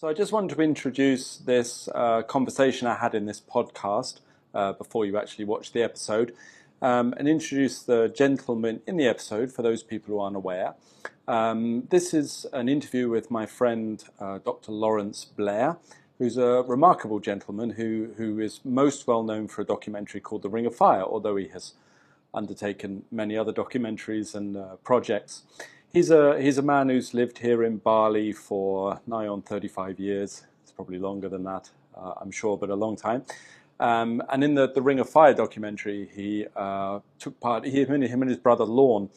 So I just wanted to introduce this uh, conversation I had in this podcast uh, before you actually watch the episode, um, and introduce the gentleman in the episode for those people who aren't aware. Um, this is an interview with my friend uh, Dr. Lawrence Blair, who's a remarkable gentleman who, who is most well known for a documentary called The Ring of Fire, although he has undertaken many other documentaries and uh, projects. He's a he's a man who's lived here in Bali for nigh on 35 years. It's probably longer than that, uh, I'm sure, but a long time. Um, and in the, the Ring of Fire documentary, he uh, took part. He, him, and his brother Lorne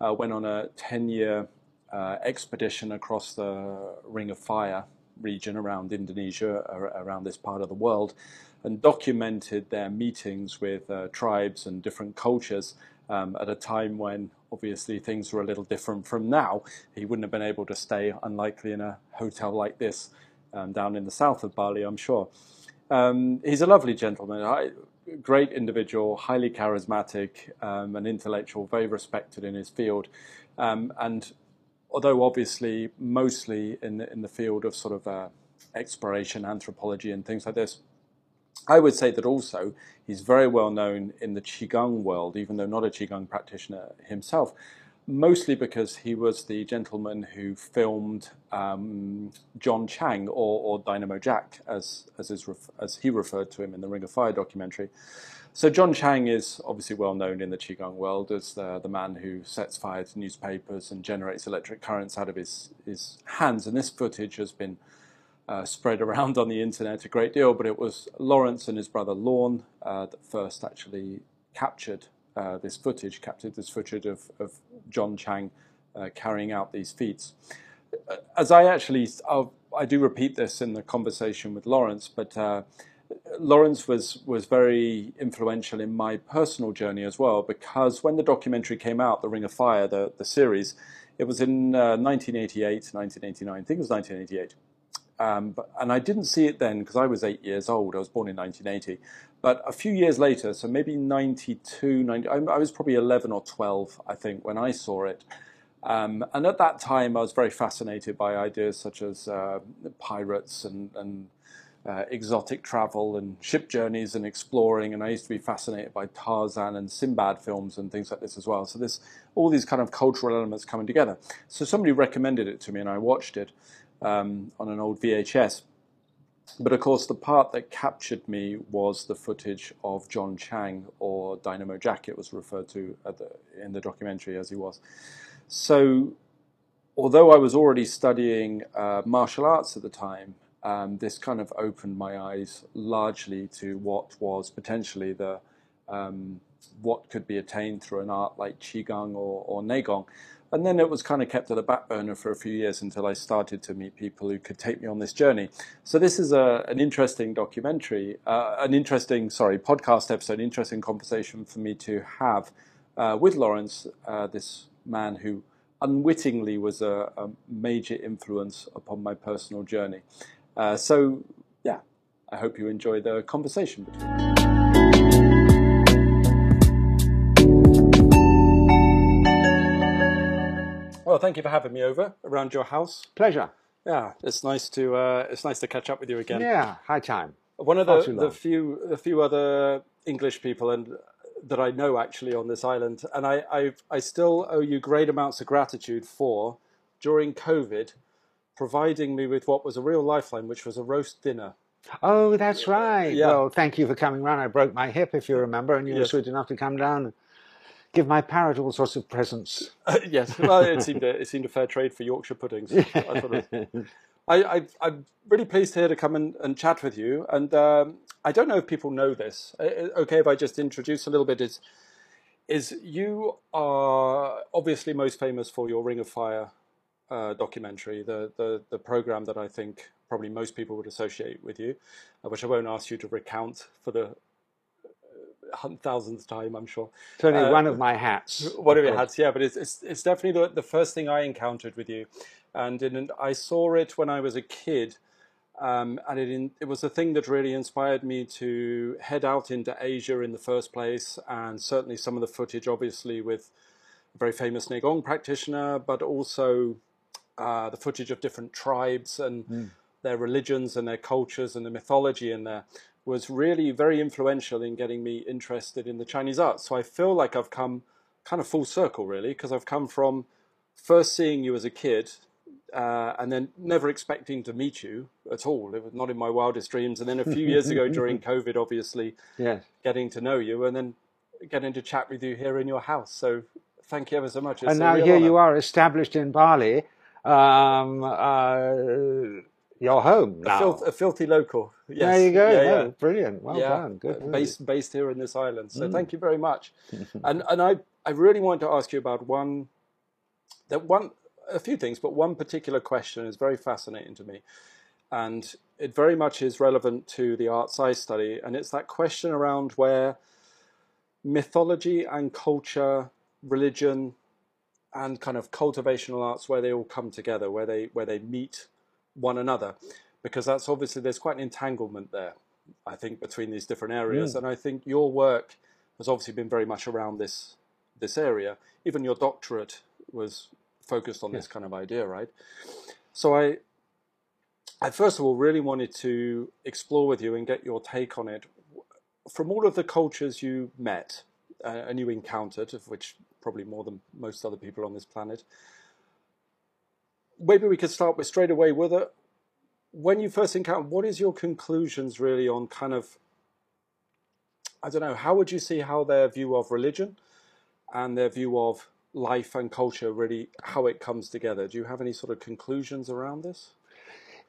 uh, went on a 10 year uh, expedition across the Ring of Fire region around Indonesia, around this part of the world, and documented their meetings with uh, tribes and different cultures um, at a time when obviously things were a little different from now. He wouldn't have been able to stay, unlikely, in a hotel like this um, down in the south of Bali, I'm sure. Um, he's a lovely gentleman, I, great individual, highly charismatic, um, and intellectual, very respected in his field. Um, and although obviously mostly in the, in the field of sort of uh, exploration, anthropology, and things like this, I would say that also he's very well known in the Qigong world, even though not a Qigong practitioner himself, mostly because he was the gentleman who filmed um, John Chang or, or, Dynamo Jack, as, as, ref- as he referred to him in the Ring of Fire documentary. So John Chang is obviously well known in the Qigong world as the, the man who sets fire to newspapers and generates electric currents out of his, his hands. And this footage has been uh, spread around on the internet a great deal, but it was Lawrence and his brother Lorne uh, that first actually captured uh, this footage, captured this footage of, of John Chang uh, carrying out these feats. Uh, as I actually, I'll, i do repeat this in the conversation with Lawrence, but uh, Lawrence was was very influential in my personal journey as well because when the documentary came out, The Ring of Fire, the, the series, it was in 1988, 1989, I think it was 1988. Um, but, and I didn't see it then because I was eight years old. I was born in 1980. But a few years later, so maybe 92, 90, I, was probably 11 or 12, I think, when I saw it. Um, and at that time, I was very fascinated by ideas such as uh, pirates and, and uh, exotic travel and ship journeys and exploring. And I used to be fascinated by Tarzan and Sinbad films and things like this as well. So this, all these kind of cultural elements coming together. So somebody recommended it to me, and I watched it um, on an old VHS. But of course, the part that captured me was the footage of John Chang, or Dynamo Jack, it was referred to the, in the documentary as he was. So, although I was already studying uh, martial arts at the time, um, this kind of opened my eyes largely to what was potentially the um, what could be attained through an art like qigong or, or neigong. And then it was kind of kept at the back burner for a few years until I started to meet people who could take me on this journey. So this is a, an interesting documentary, uh, an interesting, sorry, podcast episode, interesting conversation for me to have uh, with Lawrence, uh, this man who unwittingly was a, a, major influence upon my personal journey. Uh, so, yeah, I hope you enjoy the conversation between Well, thank you for having me over around your house. Pleasure. Yeah, it's nice to uh, it's nice to catch up with you again. Yeah, high time. One of the, the few the few other English people and that I know actually on this island, and I i I still owe you great amounts of gratitude for during COVID providing me with what was a real lifeline, which was a roast dinner. Oh, that's right. Yeah. Well, thank you for coming round. I broke my hip, if you remember, and you yes. were sweet enough to come down give my parrot all sorts of presents. Uh, yes, well, it seemed a, it seemed a fair trade for Yorkshire puddings. I I, am really pleased here to come and, and chat with you. And um, I don't know if people know this. Uh, uh, okay, if I just introduce a little bit, is is you are obviously most famous for your Ring of Fire uh, documentary, the, the the program that I think probably most people would associate with you, uh, which I won't ask you to recount for the thousandth time, I'm sure. It's only uh, one of my hats. One of your hats, yeah, but it's, it's, it's definitely the, the first thing I encountered with you. And in, I saw it when I was a kid. Um, and it, in, it was the thing that really inspired me to head out into Asia in the first place, and certainly some of the footage, obviously, with a very famous Neigong practitioner, but also uh, the footage of different tribes and mm. their religions and their cultures and the mythology in there was really very influential in getting me interested in the Chinese arts. So I feel like I've come kind of full circle, really, because I've come from first seeing you as a kid uh, and then never expecting to meet you at all. It was not in my wildest dreams. And then a few years ago during COVID, obviously, yes. getting to know you and then getting to chat with you here in your house. So thank you ever so much. It's and now here honor. you are established in Bali. Um, uh, your home now. A, filth, a, filthy local. Yes. There you go. Yeah, yeah. brilliant. Well yeah. done. Good. Uh, based, based here in this island. So mm. thank you very much. and and I, I really want to ask you about one that one a few things, but one particular question is very fascinating to me. And it very much is relevant to the arts I study. And it's that question around where mythology and culture, religion, and kind of cultivational arts, where they all come together, where they where they meet one another, because that's obviously there's quite an entanglement there, I think, between these different areas. Mm. And I think your work has obviously been very much around this this area. Even your doctorate was focused on yeah. this kind of idea, right? So I, I first of all really wanted to explore with you and get your take on it from all of the cultures you met uh, and you encountered, of which probably more than most other people on this planet. Maybe we could start with straight away with it. When you first encountered, what is your conclusions really on kind of, I don't know, how would you see how their view of religion and their view of life and culture really how it comes together. Do you have any sort of conclusions around this?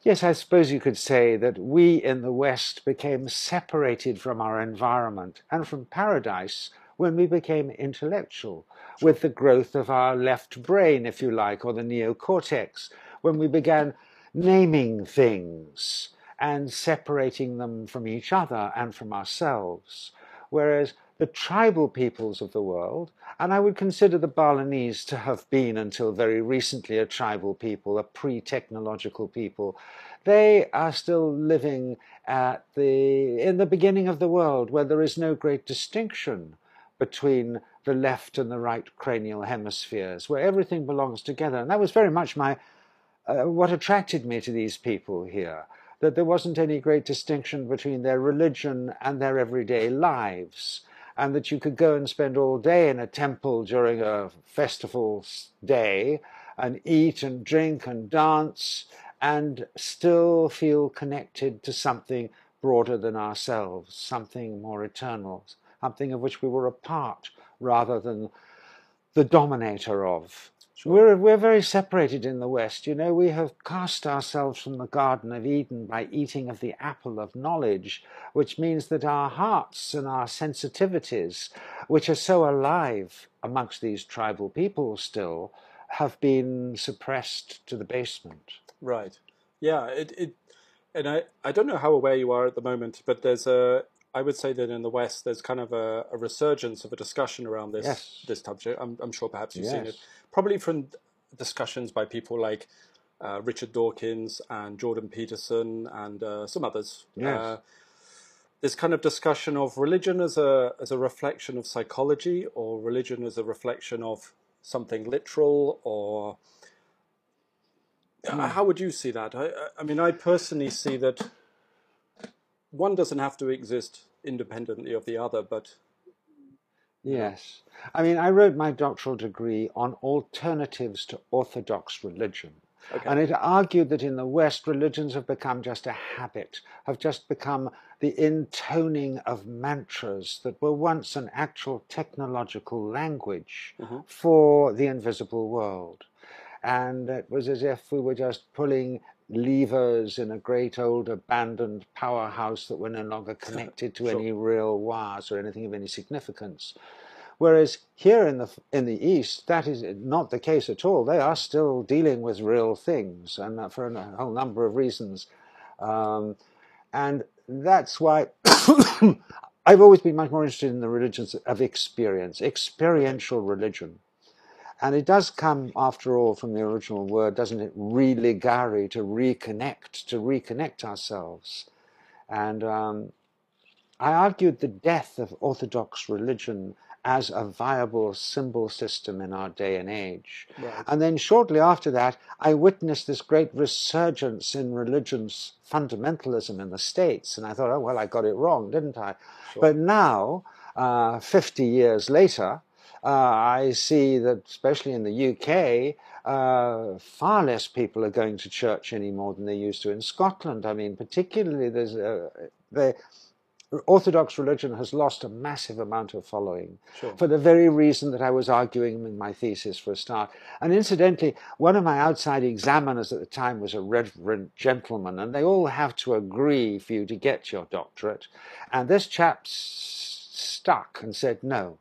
Yes, I suppose you could say that we in the West became separated from our environment and from paradise when we became intellectual, with the growth of our left brain, if you like, or the neocortex, when we began naming things and separating them from each other and from ourselves. Whereas the tribal peoples of the world, and I would consider the Balinese to have been until very recently a tribal people, a pre-technological people. They are still living at the, in the beginning of the world where there is no great distinction between the left and the right cranial hemispheres, where everything belongs together. And that was very much my, uh, what attracted me to these people here that there wasn't any great distinction between their religion and their everyday lives and that you could go and spend all day in a temple during a festival day and eat and drink and dance and still feel connected to something broader than ourselves, something more eternal, something of which we were a part rather than the dominator of. Sure. We're, we're very separated in the West. You know, we have cast ourselves from the Garden of Eden by eating of the apple of knowledge, which means that our hearts and our sensitivities, which are so alive amongst these tribal people still, have been suppressed to the basement. Right. Yeah. It, it and I, I don't know how aware you are at the moment, but there's a I would say that in the West, there's kind of a, a resurgence of a discussion around this yes. this subject. I'm, I'm, sure perhaps you've yes. seen it probably from discussions by people like uh, Richard Dawkins and Jordan Peterson and uh, some others. Yes. Uh, this kind of discussion of religion as a as a reflection of psychology, or religion as a reflection of something literal, or mm. how would you see that? I, I mean, I personally see that one doesn't have to exist independently of the other, but Yes. I mean, I wrote my doctoral degree on alternatives to orthodox religion. Okay. And it argued that in the West, religions have become just a habit, have just become the intoning of mantras that were once an actual technological language mm-hmm. for the invisible world. And it was as if we were just pulling levers in a great old abandoned powerhouse that were no longer connected to sure. any real wires or anything of any significance. Whereas here in the in the East, that is not the case at all. They are still dealing with real things, and for a whole number of reasons. Um, and that's why I've always been much more interested in the religions of experience, experiential religion. And it does come, after all, from the original word, doesn't it? Religare, to reconnect, to reconnect ourselves. And um, I argued the death of Orthodox religion as a viable symbol system in our day and age. Right. And then shortly after that, I witnessed this great resurgence in religion's fundamentalism in the States. And I thought, oh, well, I got it wrong, didn't I? Sure. But now, uh, 50 years later, I see that, especially in the UK, uh, far less people are going to church anymore than they used to in Scotland. I mean, particularly there's a, the Orthodox religion has lost a massive amount of following Sure. for the very reason that I was arguing in my thesis for a start. And incidentally, one of my outside examiners at the time was a reverend gentleman, and they all have to agree for you to get your doctorate. And this chap stuck and said no.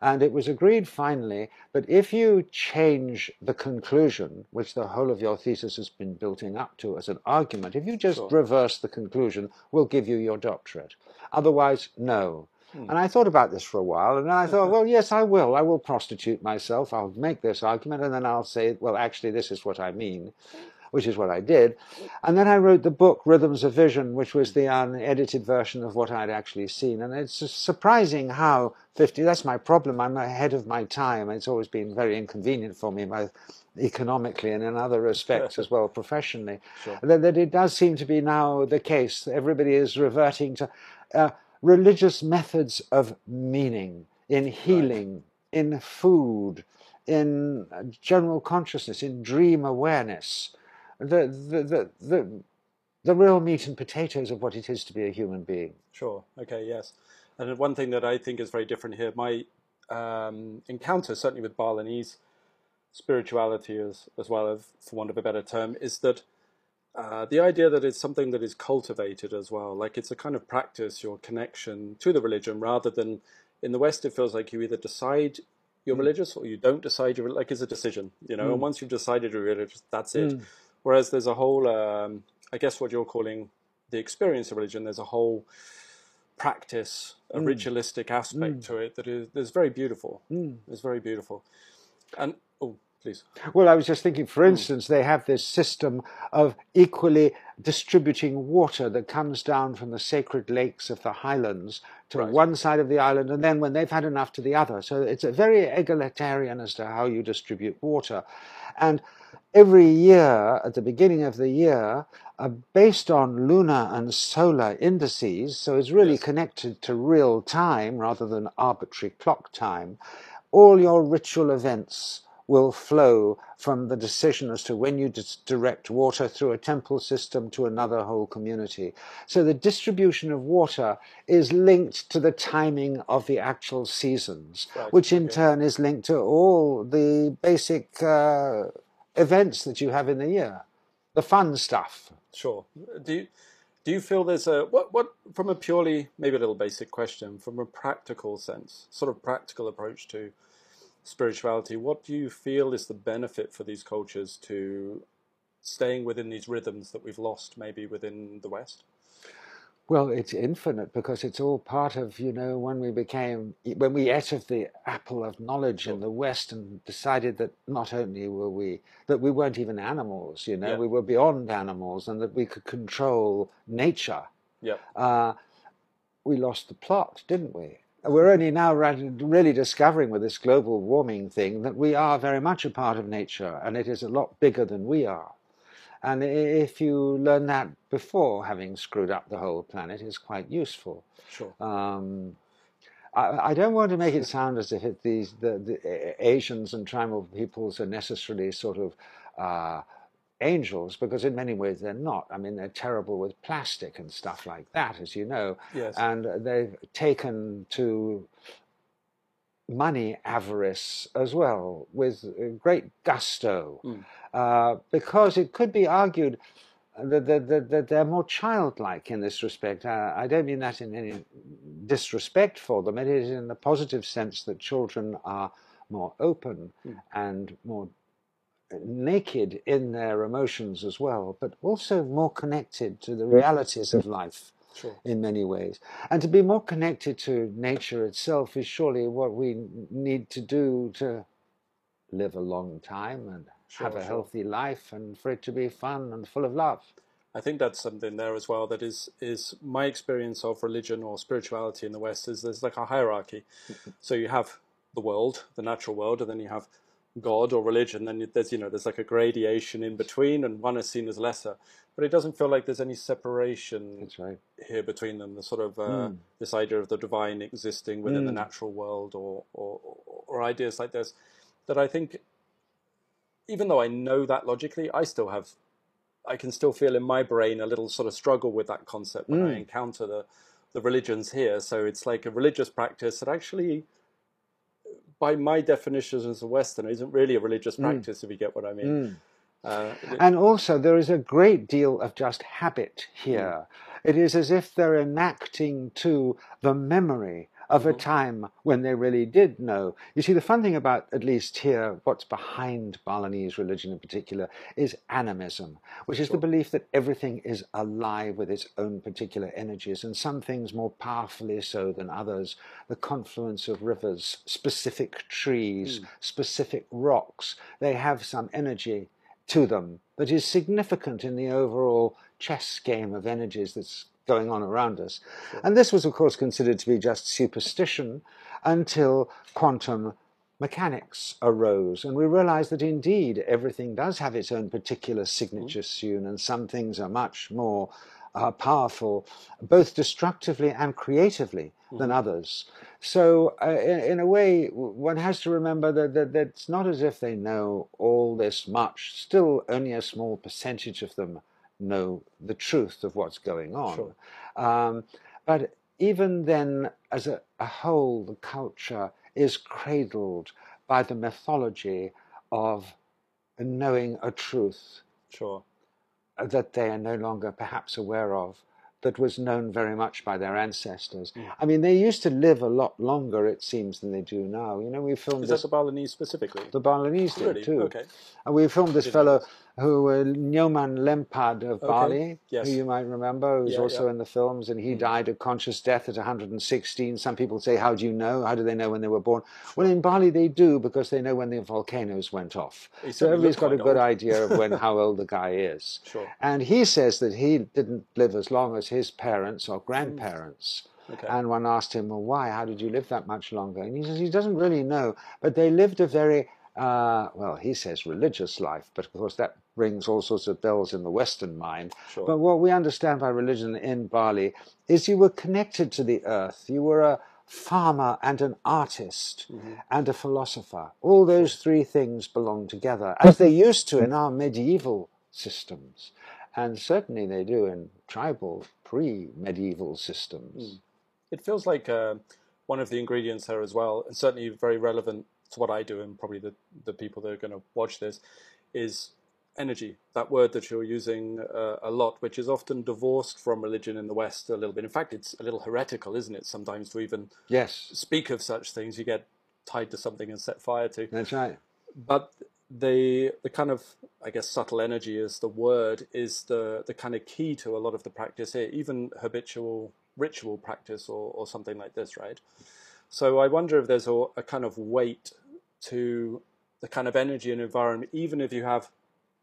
And it was agreed finally that if you change the conclusion, which the whole of your thesis has been building up to as an argument, if you just Sure. reverse the conclusion, we'll give you your doctorate. Otherwise, no. Hmm. And I thought about this for a while, and then I thought, well, yes, I will. I will prostitute myself. I'll make this argument, and then I'll say, well, actually, this is what I mean, which is what I did. And then I wrote the book, Rhythms of Vision, which was the unedited version of what I'd actually seen. And it's surprising how 50, that's my problem. I'm ahead of my time. It's always been very inconvenient for me, both economically and in other respects as well, professionally. Sure. That, that it does seem to be now the case. Everybody is reverting to uh, religious methods of meaning in healing, in food, in general consciousness, in dream awareness. The, the, the, the, the real meat and potatoes of what it is to be a human being. Sure. Okay. Yes. And one thing that I think is very different here, my um, encounter certainly with Balinese spirituality, as as well as for want of a better term, is that uh, the idea that it's something that is cultivated as well, like it's a kind of practice, your connection to the religion, rather than in the West, it feels like you either decide you're religious or you don't decide you're like it's a decision, you know. And once you've decided you're religious, that's it. Whereas there's a whole, um, I guess, what you're calling the experience of religion. There's a whole practice, a mm. ritualistic aspect mm. to it that is, is very beautiful. Mm. It's very beautiful. And oh, please. Well, I was just thinking, for instance, they have this system of equally distributing water that comes down from the sacred lakes of the highlands to Right. one side of the island, and then when they've had enough to the other. So it's a very egalitarian as to how you distribute water. And every year, at the beginning of the year, uh, based on lunar and solar indices, so it's really Yes. connected to real time rather than arbitrary clock time, all your ritual events will flow from the decision as to when you dis- direct water through a temple system to another whole community. So the distribution of water is linked to the timing of the actual seasons, Right, which in okay. turn is linked to all the basic uh, events that you have in the year, the fun stuff. Sure. Do you, do you feel there's a what what from a purely maybe a little basic question from a practical sense, sort of practical approach to spirituality? What do you feel is the benefit for these cultures to staying within these rhythms that we've lost maybe within the West? Well, it's infinite because it's all part of, you know, when we became, when we ate of the apple of knowledge in the West and decided that not only were we, that we weren't even animals, you know, Yeah. we were beyond animals and that we could control nature, Yeah. uh, we lost the plot, didn't we? We're only now really discovering with this global warming thing that we are very much a part of nature and it is a lot bigger than we are. And if you learn that before having screwed up the whole planet, it's quite useful. Sure. Um, I, I don't want to make it sound as if it, these the, the Asians and tribal peoples are necessarily sort of uh, angels, because in many ways they're not. I mean, they're terrible with plastic and stuff like that, as you know, Yes. and they've taken to money avarice as well with great gusto, Mm. Uh, because it could be argued that, that, that, that they're more childlike in this respect. Uh, I don't mean that in any disrespect for them. It is in the positive sense that children are more open Mm. and more naked in their emotions as well, but also more connected to the realities of life Sure. in many ways. And to be more connected to nature itself is surely what we need to do to live a long time and have a sure. healthy life and for it to be fun and full of love. I think that's something there as well. That is is my experience of religion or spirituality in the West is there's like a hierarchy. so you have the world, the natural world, and then you have God or religion. Then there's you know there's like a gradation in between, and one is seen as lesser. But it doesn't feel like there's any separation right. here between them. The sort of uh, Mm. this idea of the divine existing within the Mm. natural world, or, or or ideas like this, that I think, even though I know that logically, I still have, I can still feel in my brain a little sort of struggle with that concept when I Mm. encounter the the religions here. So it's like a religious practice that actually. By my definition as a Westerner, isn't really a religious Mm. practice. If you get what I mean, Mm. uh, And also, there is a great deal of just habit here. It is as if they're enacting to the memory of a Mhm. time when they really did know. You see, the fun thing about, at least here, what's behind Balinese religion in particular, is animism, which is the belief that everything is alive with its own particular energies, and some things more powerfully so than others. The confluence of rivers, specific trees, Mm. specific rocks, they have some energy to them that is significant in the overall chess game of energies that's going on around us. Sure. And this was, of course, considered to be just superstition until quantum mechanics arose. And we realized that indeed everything does have its own particular signature soon, and some things are much more uh, powerful, both destructively and creatively, than others. So, uh, in, in a way, one has to remember that, that, that it's not as if they know all this much. Still, only a small percentage of them know the truth of what's going on. Sure. Um, but even then, as a, a whole, the culture is cradled by the mythology of knowing a truth sure. that they are no longer perhaps aware of, that was known very much by their ancestors. Mm. I mean, they used to live a lot longer, it seems, than they do now. You know, we filmed Is that the Balinese specifically? The Balinese did really? too. Okay. And we filmed this fellow who, uh, Nyoman Lempad of Okay. Bali, Yes. who you might remember, who's Yeah, also yeah. in the films, and he Mm. died a conscious death at 116. Some people say, How do you know? How do they know when they were born? Well, in Bali, they do because they know when the volcanoes went off. So everybody's got a good old. idea of when how old the guy is. Sure. And he says that he didn't live as long as his parents or grandparents. Okay. And one asked him, Well, why? How did you live that much longer? And he says he doesn't really know, but they lived a very, uh, well, he says religious life, but of course that rings all sorts of bells in the Western mind. sure. But what we understand by religion in Bali is you were connected to the earth. You were a farmer and an artist Mhm. and a philosopher. All those three things belong together, as they used to in our medieval systems. And certainly they do in tribal, pre medieval systems. It feels like uh, one of the ingredients there as well, and certainly very relevant to what I do, and probably the, the people that are going to watch this, is energy. That word that you're using uh, a lot, which is often divorced from religion in the West a little bit. In fact, it's a little heretical, isn't it? Sometimes to even Yes, speak of such things, you get tied to something and set fire to. that's right. but the the kind of I guess subtle energy is the word is the the kind of key to a lot of the practice here, even habitual ritual practice or, or something like this, right? So I wonder if there's a, a kind of weight to the kind of energy and environment, even if you have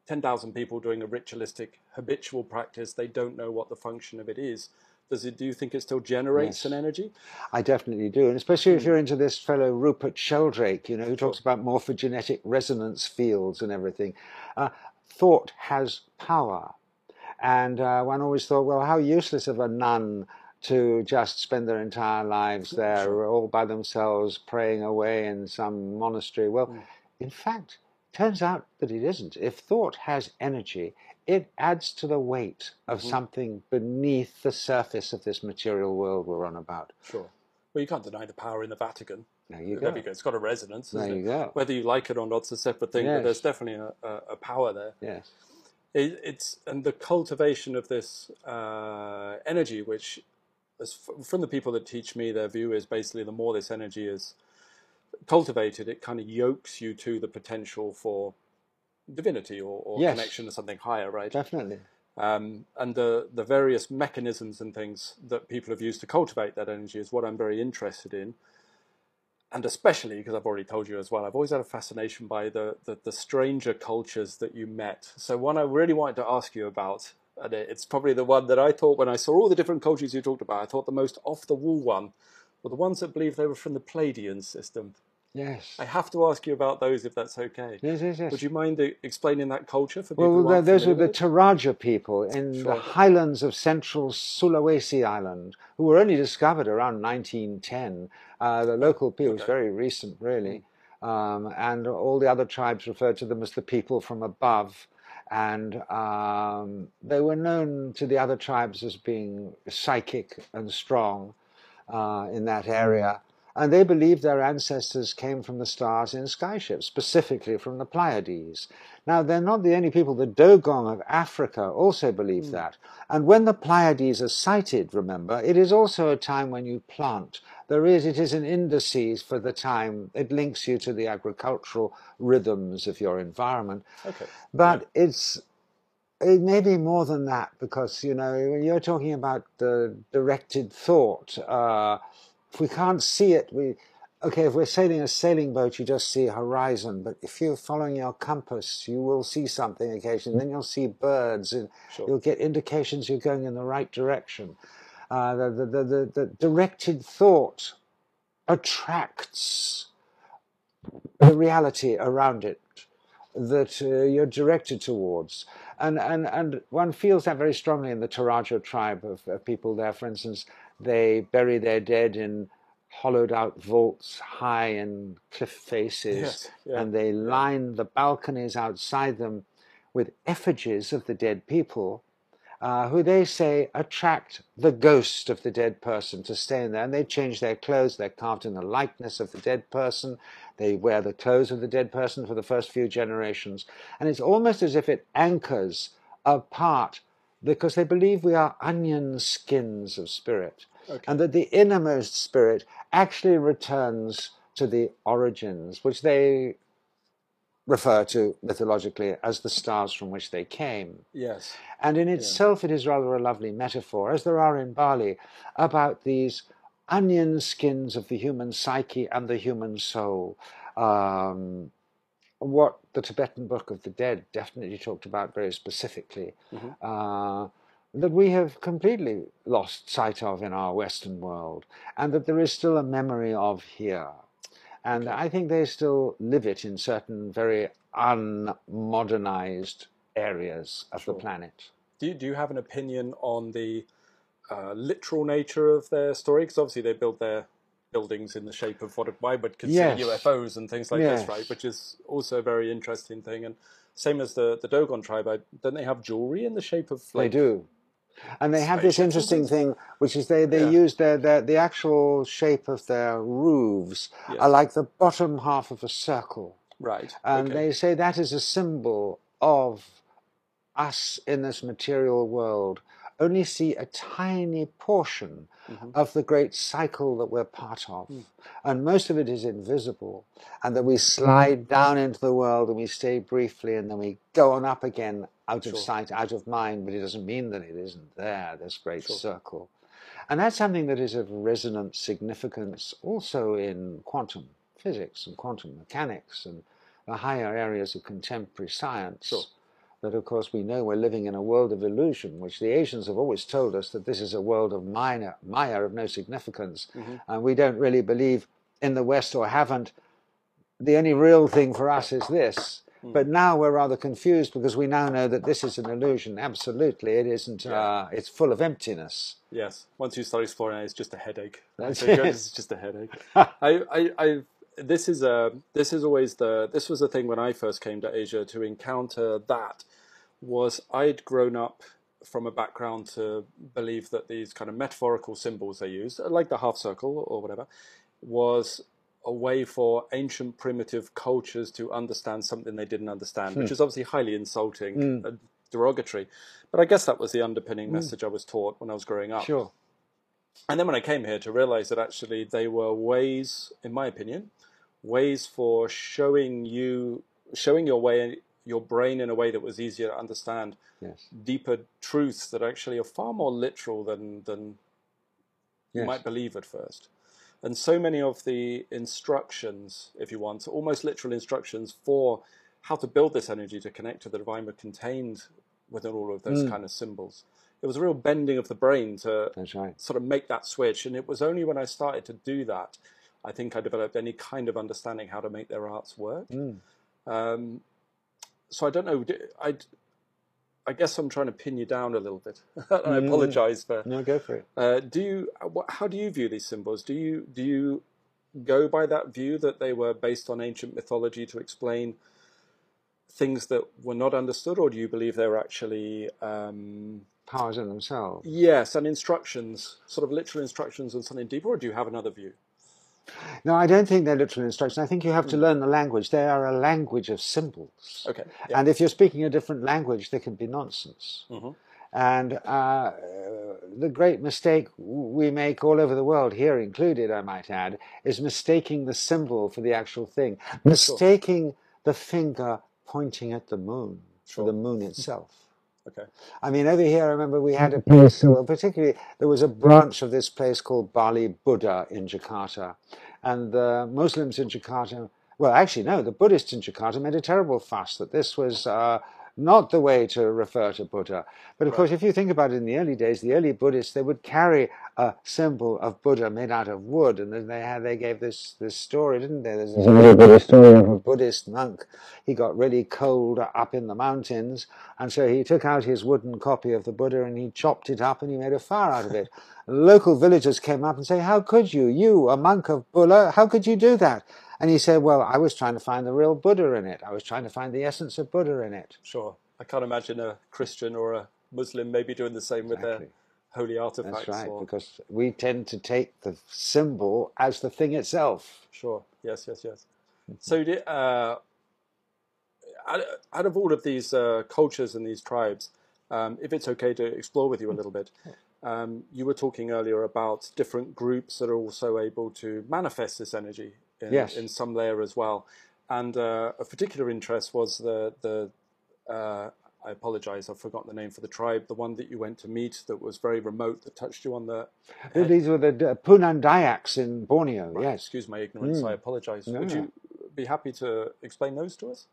ten thousand people doing a ritualistic habitual practice, they don't know what the function of it is. Does it? Do you think it still generates Yes. an energy? I definitely do, and especially Hmm. if you're into this fellow Rupert Sheldrake, you know, who talks about morphogenetic resonance fields and everything. Uh, thought has power, and uh, one always thought, well, how useless of a nun to just spend their entire lives there Sure. all by themselves, praying away in some monastery. Well, Mm. in fact, turns out that it isn't. If thought has energy, it adds to the weight of Mhm. something beneath the surface of this material world we're on about. Sure. Well, you can't deny the power in the Vatican. There you There go. you go. It's got a resonance. There you it? go. Whether you like it or not, it's a separate thing. But there's definitely a, a, a power there. Yes. It, it's and the cultivation of this uh, energy, which, as f- from the people that teach me, their view is basically the more this energy is cultivated, it kind of yokes you to the potential for divinity or, or Yes. connection to something higher, right? Definitely. um, and the, the various mechanisms and things that people have used to cultivate that energy is what I'm very interested in. And especially because I've already told you as well, I've always had a fascination by the, the, the stranger cultures that you met. So, one I really wanted to ask you about, and it- it's probably the one that I thought when I saw all the different cultures you talked about, I thought the most off the wall one were the ones that believed they were from the Pleiadian system. Yes. I have to ask you about those if that's okay. Yes, yes, yes. Would you mind uh, explaining that culture for people? Well, those are the? Toraja people in Sure. the highlands of central Sulawesi Island, who were only discovered around 1910. Uh, the local people, it's Okay. very recent, really. Um, and all the other tribes referred to them as the people from above. And um, they were known to the other tribes as being psychic and strong uh, in that area. And they believe their ancestors came from the stars in skyships, specifically from the Pleiades. Now, they're not the only people. The Dogon of Africa also believe that. And when the Pleiades are sighted, remember, it is also a time when you plant. There is, it is an indices for the time. It links you to the agricultural rhythms of your environment. Okay. But it's it may be more than that because you know when you're talking about the directed thought. Uh, if we can't see it, we okay. If we're sailing a sailing boat, you just see a horizon. But if you're following your compass, you will see something occasionally. Then you'll see birds, and Sure. you'll get indications you're going in the right direction. Uh, the, the, the, the, directed thought attracts the reality around it that uh, you're directed towards. And, and, and one feels that very strongly in the Toraja tribe of, of people there. For instance, they bury their dead in hollowed out vaults high in cliff faces, Yes, yeah. and they line the balconies outside them with effigies of the dead people. Uh, who they say attract the ghost of the dead person to stay in there. And they change their clothes. They're carved in the likeness of the dead person. They wear the clothes of the dead person for the first few generations. And it's almost as if it anchors a part because they believe we are onion skins of spirit. Okay. And that the innermost spirit actually returns to the origins, which they refer to mythologically as the stars from which they came. Yes. And in itself, it is rather a lovely metaphor, as there are in Bali, about these onion skins of the human psyche and the human soul. Um, what the Tibetan Book of the Dead definitely talked about very specifically, Mhm. uh, that we have completely lost sight of in our Western world, and that there is still a memory of here. And I think they still live it in certain very unmodernized areas of Sure. the planet. Do you, do you have an opinion on the uh, literal nature of their story? Because obviously they build their buildings in the shape of what I would consider Yes. UFOs and things like Yes. this, right? Which is also a very interesting thing. And same as the, the Dogon tribe, I, don't they have jewelry in the shape of They do. And they have this interesting thing, which is they, they Yeah. use their, their the actual shape of their roofs Yes. are like the bottom half of a circle. right? And okay. they say that is a symbol of us in this material world only see a tiny portion Mhm. of the great cycle that we're part of. Mm. And most of it is invisible. And that we slide down into the world and we stay briefly and then we go on up again out of sight, out of mind, but it doesn't mean that it isn't there, this great Sure. circle. And that's something that is of resonant significance also in quantum physics and quantum mechanics and the higher areas of contemporary science. Sure. That, of course, we know we're living in a world of illusion, which the Asians have always told us that this is a world of minor, Maya of no significance. Mhm. And we don't really believe in the West or haven't. The only real thing for us is this. Mm. But now we're rather confused because we now know that this is an illusion. Absolutely, it isn't. Yeah. Uh, it's full of emptiness. Yes, once you start exploring it, it's just a headache. That's So it. It's just a headache. I, I, I, this is a, this is always the, this was the thing when I first came to Asia to encounter that was I'd grown up from a background to believe that these kind of metaphorical symbols they used, like the half circle or whatever, was a way for ancient primitive cultures to understand something they didn't understand, which is obviously highly insulting, Mm. and derogatory. But I guess that was the underpinning message I was taught when I was growing up. Sure. And then when I came here to realize that actually they were ways, in my opinion, ways for showing you, showing your way, your brain in a way that was easier to understand Yes. deeper truths that actually are far more literal than than you might believe at first. And so many of the instructions, if you want, almost literal instructions for how to build this energy to connect to the divine were contained within all of those Mm. kind of symbols. It was a real bending of the brain to right. sort of make that switch. And it was only when I started to do that, I think I developed any kind of understanding how to make their arts work. Mm. Um, so I don't know. I, I guess I'm trying to pin you down a little bit. I Mm. apologize for. No, go for it. Uh, do you? How do you view these symbols? Do you do you go by that view that they were based on ancient mythology to explain things that were not understood, or do you believe they're actually um, Powers in themselves. yes, and instructions, sort of literal instructions and something deeper, or do you have another view? No, I don't think they're literal instructions. I think you have to learn the language. They are a language of symbols. Okay. Yeah. And if you're speaking a different language, they can be nonsense. Mhm. And uh, the great mistake we make all over the world, here included, I might add, is mistaking the symbol for the actual thing, mistaking the finger pointing at the moon for the moon itself. Okay. I mean, over here, I remember we had a place, well, particularly, there was a branch of this place called Bali Buddha in Jakarta. And the Muslims in Jakarta, well, actually, no, the Buddhists in Jakarta made a terrible fuss that this was uh, not the way to refer to Buddha. But of course, if you think about it in the early days, the early Buddhists, they would carry a symbol of Buddha made out of wood. And then they had, they gave this, this story, didn't they? There's really Buddhist story of a Buddhist monk. He got really cold up in the mountains. And so he took out his wooden copy of the Buddha and he chopped it up and he made a fire out of it. Local villagers came up and say, how could you, you, a monk of Buddha, how could you do that? And he said, well, I was trying to find the real Buddha in it. I was trying to find the essence of Buddha in it. Sure. I can't imagine a Christian or a Muslim maybe doing the same with their holy artifacts. That's right, or- because we tend to take the symbol as the thing itself. Sure. Yes. Yes. Yes. Mm-hmm. So, uh, out out of all of these uh, cultures and these tribes, um, if it's okay to explore with you a little bit, um, you were talking earlier about different groups that are also able to manifest this energy in, Yes. in some layer as well. And uh, of particular interest was the the uh, I apologize, I've forgotten the name for the tribe, the one that you went to meet that was very remote that touched you on the. These were the uh, Punan Dayaks in Borneo, yes. Excuse my ignorance, I apologize. Would No. you be happy to explain those to us?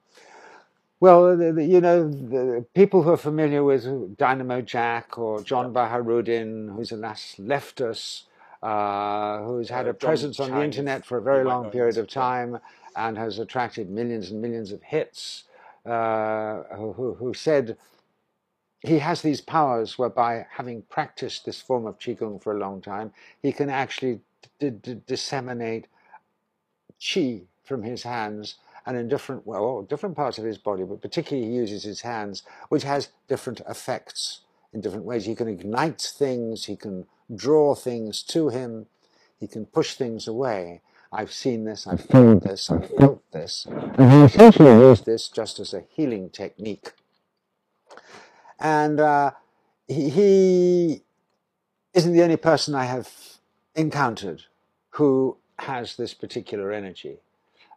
Well, the, the, you know, the people who are familiar with Dynamo Jack or John Baharudin, who's alas left us, uh, who's had Uh, a John presence on the internet for a very long period of time and has attracted millions and millions of hits, uh, who, who- who said he has these powers whereby, having practiced this form of Qigong for a long time, he can actually disseminate qi from his hands and in different well different parts of his body but particularly he uses his hands which has different effects in different ways. He can ignite things he can draw things to him. He can push things away. I've seen this i've felt this i've felt this. And he essentially used this just as a healing technique. And uh, he, he isn't the only person i have encountered who has this particular energy.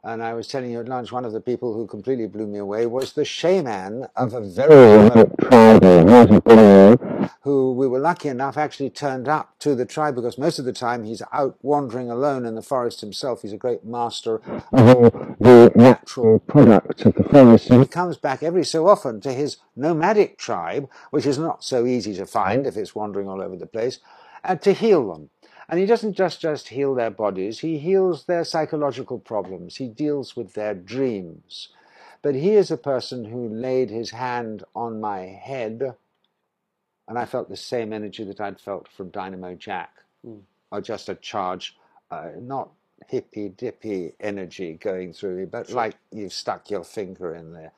And I was telling you at lunch, one of the people who completely blew me away was the shaman of a very remote tribe in who we were lucky enough actually turned up to the tribe because most of the time he's out wandering alone in the forest himself. He's a great master of all the natural products of the forest. And he comes back every so often to his nomadic tribe, which is not so easy to find if it's wandering all over the place, and to heal them. And he doesn't just, just heal their bodies, he heals their psychological problems. He deals with their dreams. But he is a person who laid his hand on my head, and I felt the same energy that I'd felt from Dynamo Jack, or just a charge, uh, not hippy dippy energy going through you, but like you've stuck your finger in the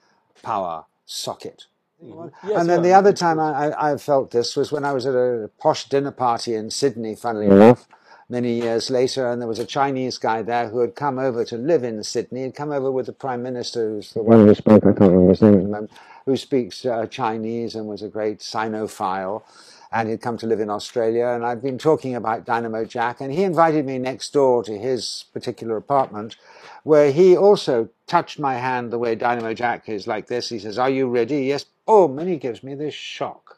power socket. Mm-hmm. Yes, and then yeah, the other time I, I, I felt this was when I was at a posh dinner party in Sydney, funnily mm-hmm. enough, many years later, and there was a Chinese guy there who had come over to live in Sydney. He'd come over with the Prime Minister, who's the one who spoke, I can't remember his name at the moment, who speaks uh, Chinese and was a great Sinophile. And he'd come to live in Australia, and I'd been talking about Dynamo Jack, and he invited me next door to his particular apartment, where he also touched my hand the way Dynamo Jack is like this. He says, Are you ready? Yes. Oh, and he gives me this shock.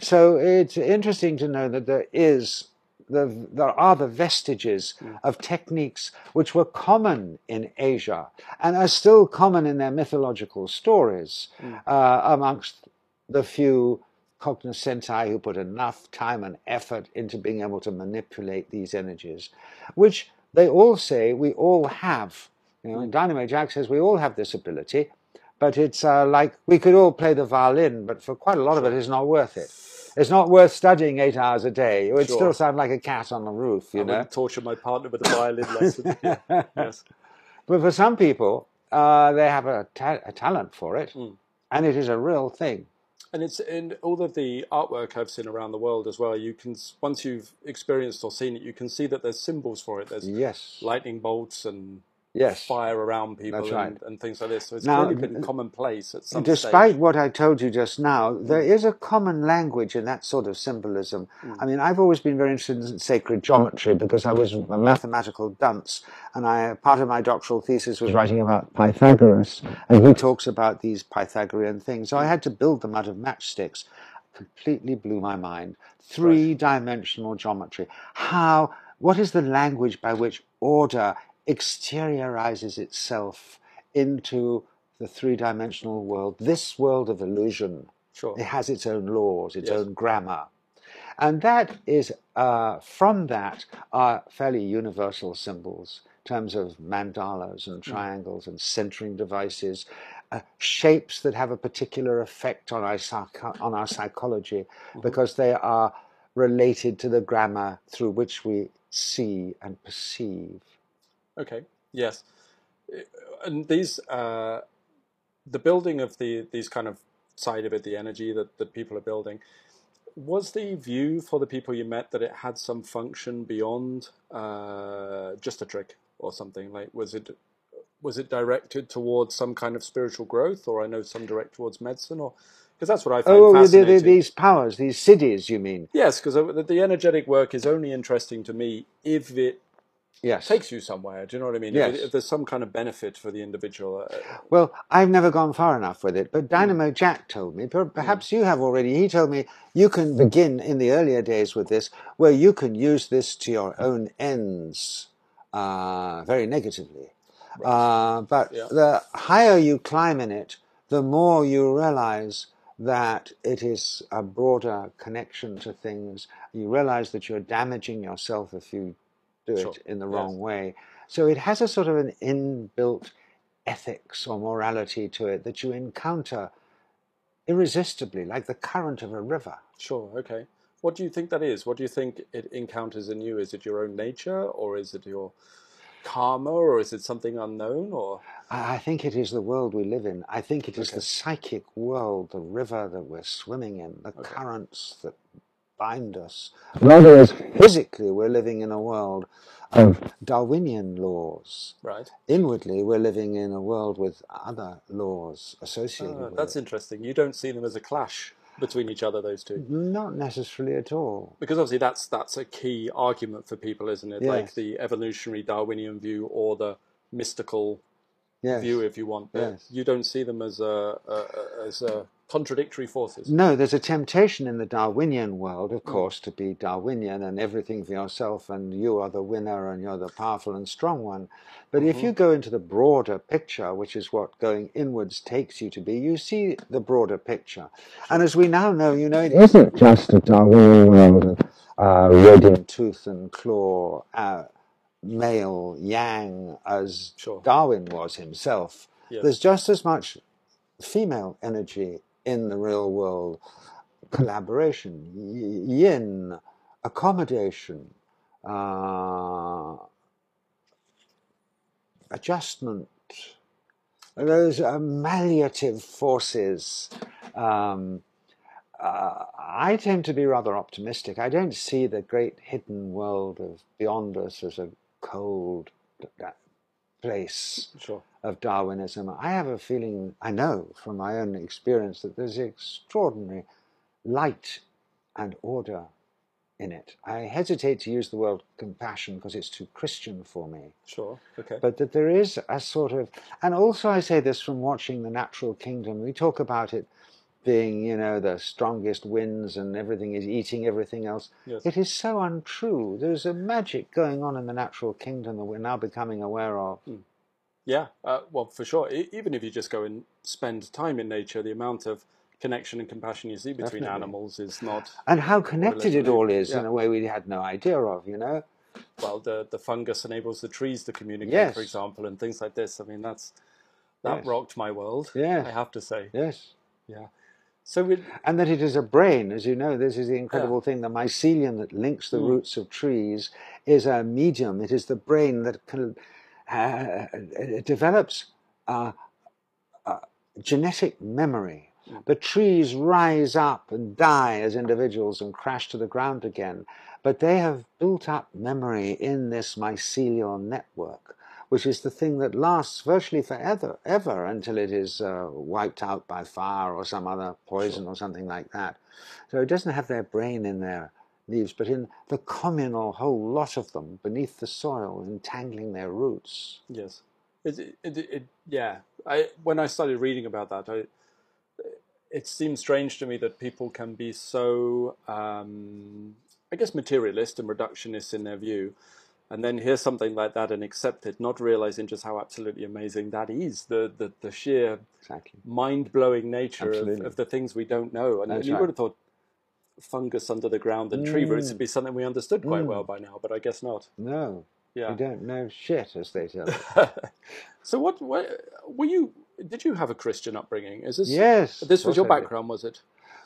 So it's interesting to know that there is the, there are the vestiges of techniques which were common in Asia and are still common in their mythological stories uh, amongst the few cognoscenti who put enough time and effort into being able to manipulate these energies, which they all say we all have. You know, Dynamo Jack says we all have this ability, but it's uh, like we could all play the violin, but for quite a lot of it, it's not worth it. It's not worth studying eight hours a day. It would Sure. still sound like a cat on the roof, you I know. torture my partner with a violin lesson. Yeah. Yes. But for some people, uh, they have a, ta- a talent for it, Mm. and it is a real thing. And it's in all of the artwork I've seen around the world as well. You can once you've experienced or seen it, you can see that there's symbols for it. There's Yes. lightning bolts and Yes. fire around people and, right. and things like this. So it's Now, really been commonplace at some Despite stage. what I told you just now, there mm. is a common language in that sort of symbolism. I mm. mean, I've always been very interested in sacred geometry because I was a mathematical dunce, and I part of my doctoral thesis was writing about Pythagoras, and he talks about these Pythagorean things. So I mm. had to build them out of matchsticks. Completely blew my mind. Three-dimensional geometry. How? What is the language by which order exteriorizes itself into the three-dimensional world? This world of illusion. Sure. It has its own laws, its Yes. own grammar. And that is, uh, from that, are fairly universal symbols in terms of mandalas and triangles and centering devices, uh, shapes that have a particular effect on our, on our psychology because they are related to the grammar through which we see and perceive. Okay. Yes. And these, uh, the building of the these kind of side of it, the energy that, that people are building, was the view for the people you met that it had some function beyond uh, just a trick or something? Like, was it was it directed towards some kind of spiritual growth, or I know some direct towards medicine, or because that's what I find Oh, the, the, these powers, these cities, you mean? Yes, because the, the energetic work is only interesting to me if it Yes. takes you somewhere. Do you know what I mean? Yes. If, it, if there's some kind of benefit for the individual. Uh, Well, I've never gone far enough with it, but Dynamo Jack told me, per- perhaps you have already, he told me you can begin in the earlier days with this, where you can use this to your own ends uh, very negatively. Uh, but Yeah. the higher you climb in it, the more you realize that it is a broader connection to things. You realize that you're damaging yourself if you do Sure. it in the Yes. wrong way. So it has a sort of an inbuilt ethics or morality to it that you encounter irresistibly, like the current of a river. sure, okay. What do you think that is? What do you think it encounters in you? Is it your own nature, or is it your karma, or is it something unknown, or I think it is the world we live in. I think it is Okay. the psychic world, the river that we're swimming in, the currents that bind us. Rather, as physically, we're living in a world of Darwinian laws. right? Inwardly, we're living in a world with other laws associated Ah, with that's it. interesting. You don't see them as a clash between each other, those two. Not necessarily at all. Because obviously that's that's a key argument for people, isn't it? Like the evolutionary Darwinian view or the mystical Yes. view, if you want. But Yes. You don't see them as a, a, a as a contradictory forces. No, there's a temptation in the Darwinian world, Hmm. of course, to be Darwinian and everything for yourself, and you are the winner and you're the powerful and strong one. But if Mm-hmm. you go into the broader picture, which is what going inwards takes you to be, you see the broader picture. And as we now know, you know, it isn't just a Darwinian world of uh, red in tooth and claw, uh, male, yang, as Sure. Darwin was himself. Yes. There's just as much female energy in the real world collaboration, yin, accommodation, uh, adjustment, those uh, malleative forces. Um, uh, I tend to be rather optimistic. I don't see the great hidden world of beyond us as a cold place Sure. of Darwinism. I have a feeling, I know from my own experience, that there's extraordinary light and order in it. I hesitate to use the word compassion because it's too Christian for me, Sure. Okay. but that there is a sort of, and also I say this from watching The Natural Kingdom. We talk about it being, you know, the strongest winds and everything is eating everything else. Yes. It is so untrue. There's a magic going on in the natural kingdom that we're now becoming aware of. Yeah, uh, well, for sure. E- even if you just go and spend time in nature, the amount of connection and compassion you see between Definitely. animals is not. and how connected it all is in a way we had no idea of, you know. well, the the fungus enables the trees to communicate, Yes. for example, and things like this. I mean, that's that Yes. rocked my world. Yes. I have to say. Yes. Yeah. So it, And that it is a brain, as you know, this is the incredible thing. The mycelium that links the Mm. roots of trees is a medium. It is the brain that can, uh, it develops uh, uh, genetic memory. Mm. The trees rise up and die as individuals and crash to the ground again, but they have built up memory in this mycelial network, which is the thing that lasts virtually forever, ever until it is uh, wiped out by fire or some other poison or something like that. So it doesn't have their brain in their leaves, but in the communal whole lot of them beneath the soil, entangling their roots. yes. It, it, it, it yeah. I when I started reading about that, I it seems strange to me that people can be so, um, I guess, materialist and reductionist in their view, and then hear something like that and accept it, not realizing just how absolutely amazing that is. The the, the sheer Exactly. mind blowing nature of, of the things we don't know, and, That's you right. would have thought fungus under the ground and tree roots Mm. would be something we understood quite Mm. well by now, but I guess not. No, Yeah. we don't know shit, as they tell us. so what, what were you? Did you have a Christian upbringing? Is this yes. this was your course I did. background? Was it?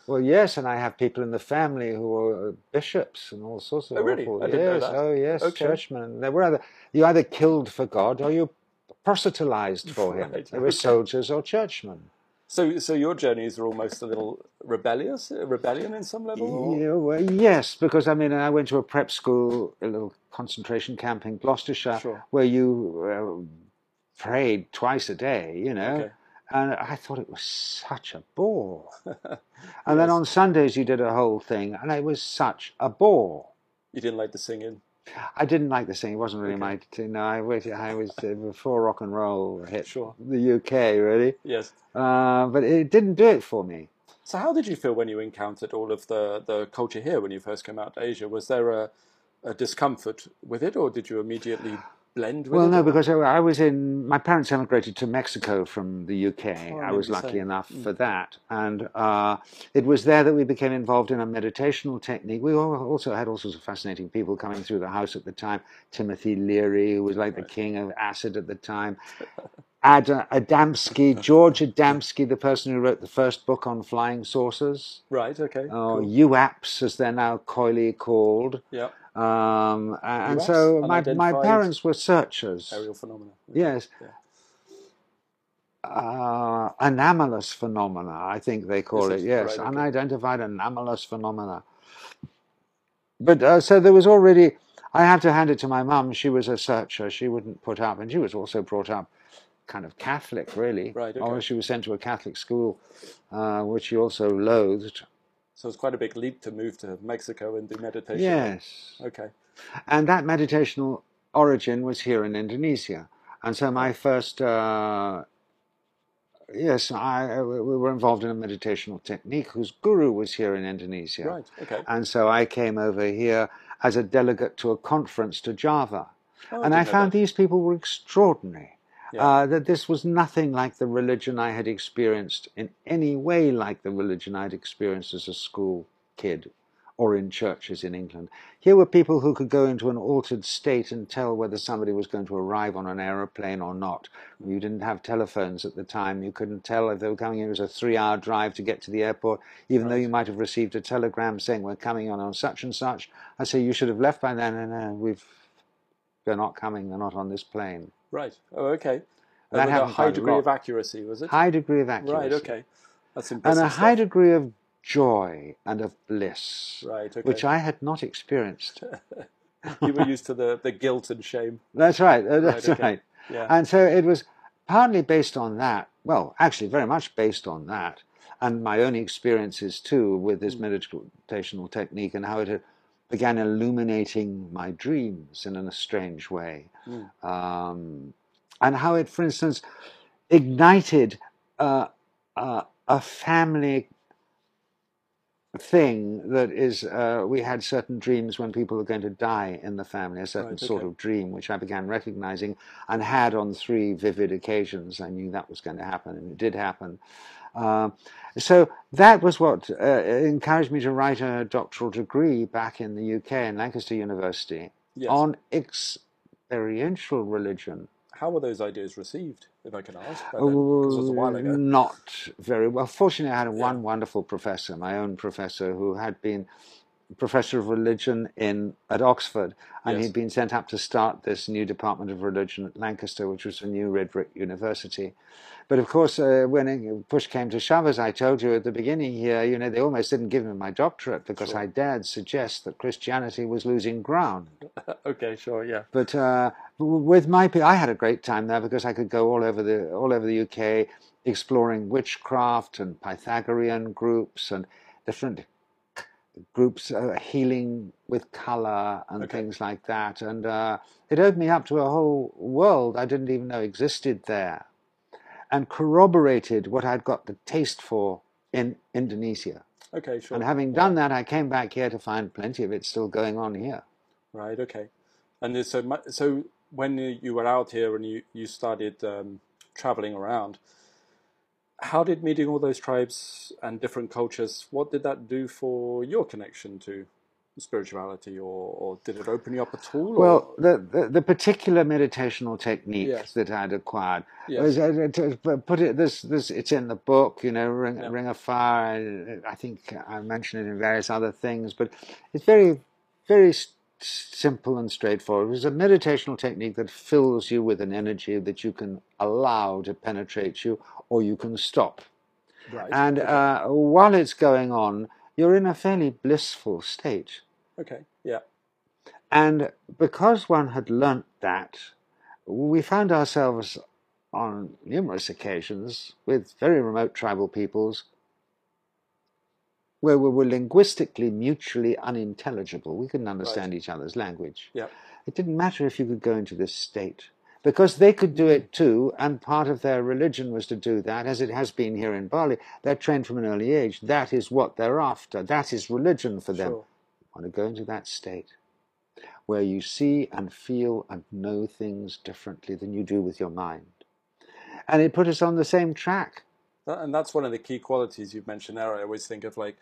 Well, yes, and I have people in the family who are bishops and all sorts of Oh, really? awful. I didn't know that. oh yes, Okay. churchmen. They were either you either killed for God or you proselytized for him. Right, They were okay. soldiers or churchmen. So so your journeys are almost a little rebellious, a rebellion in some level. Yeah, well, yes, because I mean, I went to a prep school, a little concentration camp in Gloucestershire, Sure. where you uh, prayed twice a day, you know. Okay. And I thought it was such a bore. and then on Sundays you did a whole thing, and it was such a bore. You didn't like the singing. I didn't like the singing. It wasn't really Okay. my thing. No, I waited. I was uh, before rock and roll hit Sure. the UK, really. Yes. Uh, but it didn't do it for me. So how did you feel when you encountered all of the, the culture here when you first came out to Asia? Was there a, a discomfort with it, or did you immediately blend with Well, no, because I, I was in. My parents emigrated to Mexico from the UK. Oh, I was lucky enough Mm. for that, and uh, it was there that we became involved in a meditational technique. We al- also had all sorts of fascinating people coming through the house at the time. Timothy Leary, who was like the king of acid at the time. Ad, Adamski, George Adamski, the person who wrote the first book on flying saucers. right, okay. Oh, cool. UAPs, as they're now coyly called. Yeah, Um, and UAPs, so my, my parents were searchers. aerial phenomena. Yes. Yeah. Uh, anomalous phenomena, I think they call it. Yes, Right, unidentified anomalous phenomena. But uh, so there was already. I have to hand it to my mum. She was a searcher. She wouldn't put up, and she was also brought up kind of Catholic, really. Right, okay. Or she was sent to a Catholic school, uh, which she also loathed. So it's quite a big leap to move to Mexico and do meditation. Yes. Okay. And that meditational origin was here in Indonesia. And so my first, uh, yes, I, we were involved in a meditational technique whose guru was here in Indonesia. Right. Okay. And so I came over here as a delegate to a conference to Java. Oh, and I didn't found that. these people were extraordinary. Yeah. Uh, that this was nothing like the religion I had experienced in any way like the religion I had experienced as a school kid or in churches in England. Here were people who could go into an altered state and tell whether somebody was going to arrive on an aeroplane or not. You didn't have telephones at the time. You couldn't tell if they were coming. It was a three-hour drive to get to the airport, even though you might have received a telegram saying we're coming on on such and such. I say you should have left by then, and uh, we've they're not coming. They're not on this plane. Right. Oh, okay. That And a high degree of accuracy, was it? High degree of accuracy. Right. Okay. That's impressive. And a high degree of joy and of bliss, Right. Okay. which I had not experienced. you were used to the, the guilt and shame. That's right. uh, That's okay. right. Yeah. And so it was partly based on that. Well, actually, very much based on that, and my own experiences too with this meditational technique and how it had began illuminating my dreams in a strange way, Mm. um, and how it, for instance, ignited uh, uh, a family thing that is uh, we had certain dreams when people were going to die in the family a certain Right, sort okay. of dream which i began recognizing and had on three vivid occasions i knew that was going to happen and it did happen um, so that was what uh, encouraged me to write a doctoral degree back in the uk in lancaster university Yes. on experiential religion. How were those ideas received, if I can ask? Then? 'Cause it was a while ago. Not very well. Fortunately, I had Yeah. one wonderful professor, my own professor, who had been professor of religion in at Oxford, and Yes. he'd been sent up to start this new department of religion at Lancaster, which was a new red brick university. But of course, uh, when push came to shove, as I told you at the beginning here, you know, they almost didn't give me my doctorate because Sure. I dared suggest that Christianity was losing ground. okay, sure, yeah. But uh, with my, I had a great time there because I could go all over the all over the UK, exploring witchcraft and Pythagorean groups and different groups uh, healing with color and Okay. things like that. And uh, it opened me up to a whole world I didn't even know existed there, and corroborated what I'd got the taste for in Indonesia. Okay, sure. And having done that, I came back here to find plenty of it still going on here. Right. Okay. And so so when you you were out here and you you started um, traveling around, how did meeting all those tribes and different cultures? What did that do for your connection to spirituality, or, or did it open you up at all? or- Well, the, the, the particular meditational technique Yes. that I'd acquired Yes. was uh, to put it this this it's in the book, you know, Ring, Yeah. Ring of Fire. I, I think I mentioned it in various other things, but it's very very simple and straightforward. It was a meditational technique that fills you with an energy that you can allow to penetrate you, or you can stop. right. And uh, while it's going on, you're in a fairly blissful state. okay. Yeah. And because one had learnt that, we found ourselves on numerous occasions with very remote tribal peoples where we were linguistically mutually unintelligible. We couldn't understand each other's language. Yeah. It didn't matter if you could go into this state because they could do it too, and part of their religion was to do that, as it has been here in Bali. They're trained from an early age. That is what they're after. That is religion for them Sure. want to go into that state where you see and feel and know things differently than you do with your mind. And it put us on the same track. And that's one of the key qualities you've mentioned there. I always think of like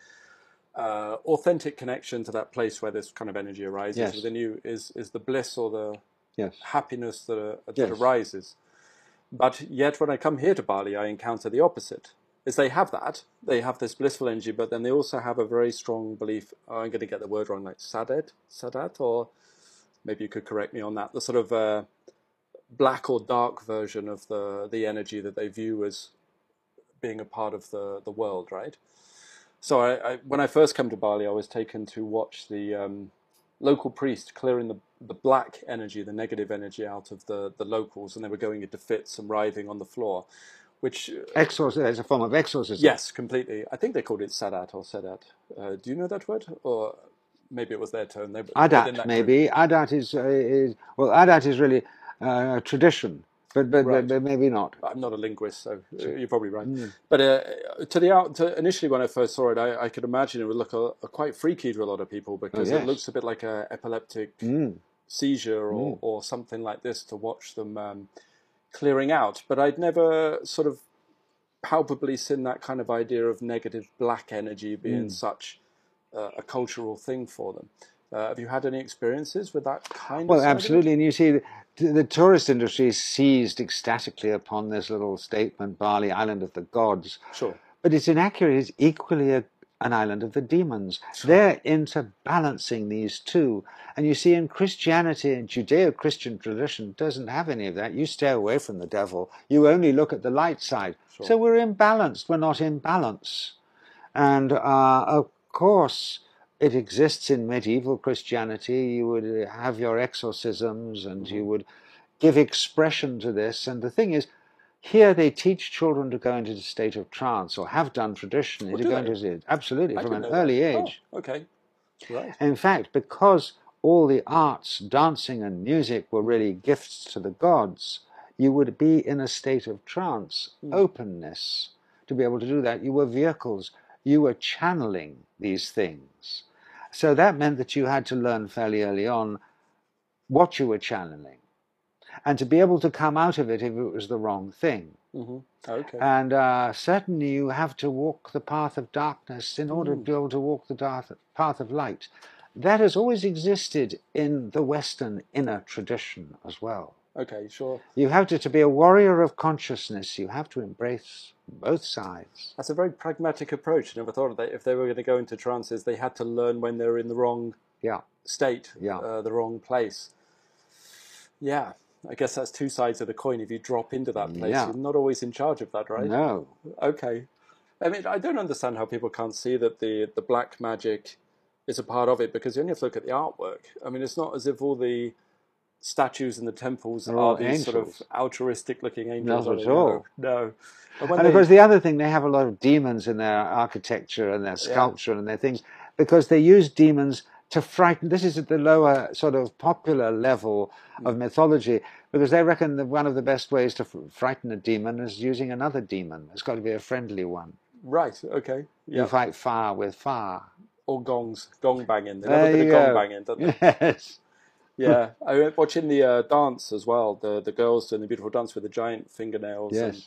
uh, authentic connection to that place where this kind of energy arises Yes. within you is is the bliss or the Yes. happiness that, uh, that Yes. arises. But yet, when I come here to Bali, I encounter the opposite. Is they have that, they have this blissful energy, but then they also have a very strong belief. oh, I'm going to get the word wrong, like sadat, sadat, or maybe you could correct me on that. The sort of uh, black or dark version of the the energy that they view as being a part of the the world, right? So I, I when I first came to Bali, I was taken to watch the um, local priest clearing the the black energy, the negative energy out of the the locals, and they were going into fits and writhing on the floor, which uh, Exorcism is a form of exorcism. yes, completely. I think they called it sadat or sadat. Uh, do you know that word, or maybe it was their term? They, Adat, that group. maybe. Adat is, uh, is well, Adat is really uh, a tradition, but, but, Right. but, maybe not. I'm not a linguist, so uh, you're probably right. Mm. But uh, to the out, to initially when I first saw it, I, I could imagine it would look a, a quite freaky to a lot of people because yes. it looks a bit like an epileptic Mm. seizure or, or something like this to watch them um, clearing out. But I'd never sort of palpably seen that kind of idea of negative black energy being Mm. such uh, a cultural thing for them. Uh, have you had any experiences with that kind Well, of it? absolutely. And you see, the, tourist industry seized ecstatically upon this little statement, Bali, island of the gods. Sure. But it's inaccurate. It's equally a, an island of the demons. They're interbalancing these two. And you see, in Christianity and Judeo Christian tradition doesn't have any of that. You stay away from the devil, you only look at the light side. Sure. So we're imbalanced, we're not in balance. And uh, of course, it exists in medieval Christianity. You would uh, have your exorcisms and you would give expression to this. And the thing is, here they teach children to go into the state of trance, or have done traditionally Oh, to go they? into it. Absolutely, I from an early that. age. Oh, okay. Right. In fact, because all the arts, dancing and music, were really gifts to the gods, you would be in a state of trance, Hmm. openness. To be able to do that, you were vehicles, you were channeling these things. So that meant that you had to learn fairly early on what you were channeling and to be able to come out of it if it was the wrong thing. hmm Okay. And uh, certainly you have to walk the path of darkness in order Mm. to be able to walk the dark, path of light. that has always existed in the Western inner tradition as well. Okay, sure. You have to, to be a warrior of consciousness, you have to embrace both sides. That's a very pragmatic approach. I never thought of that. If they were going to go into trances, they had to learn when they were in the wrong Yeah, state, Yeah. uh, the wrong place. Yeah, I guess that's two sides of the coin. If you drop into that place, Yeah. you're not always in charge of that, right? no. Okay. I mean, I don't understand how people can't see that the the black magic is a part of it because you only have to look at the artwork. I mean, it's not as if all the statues in the temples are these sort of altruistic looking angels. Not at they? all. No. And And of they- course, the other thing, they have a lot of demons in their architecture and their sculpture and their things because they use demons to frighten. This is at the lower sort of popular level mm. of mythology because they reckon that one of the best ways to frighten a demon is using another demon. It's got to be a friendly one. right, okay. You fight fire with fire. Or gongs, gong banging. They love a bit of gong banging, don't they? Yes. Yeah, I went watching the uh, dance as well. The the girls doing the beautiful dance with the giant fingernails. And Yes.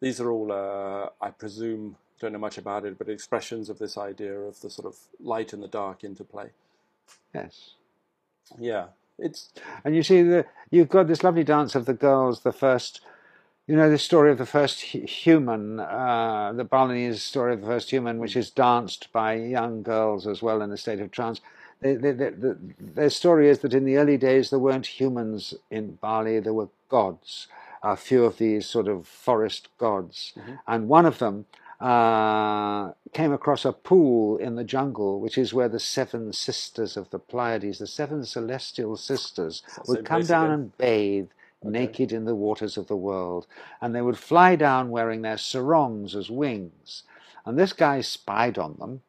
these are all, uh, I presume, don't know much about it, but expressions of this idea of the sort of light and the dark interplay. Yes. Yeah, it's And you see, the, you've got this lovely dance of the girls, the first, you know, the story of the first human, uh, the Balinese story of the first human, which is danced by young girls as well in a state of trance. They, they, the, their story is that in the early days there weren't humans in Bali, there were gods, a few of these sort of forest gods. And one of them uh, came across a pool in the jungle, which is where the seven sisters of the Pleiades, the seven celestial sisters, the would come down again. and bathe naked in the waters of the world. And they would fly down wearing their sarongs as wings. And this guy spied on them.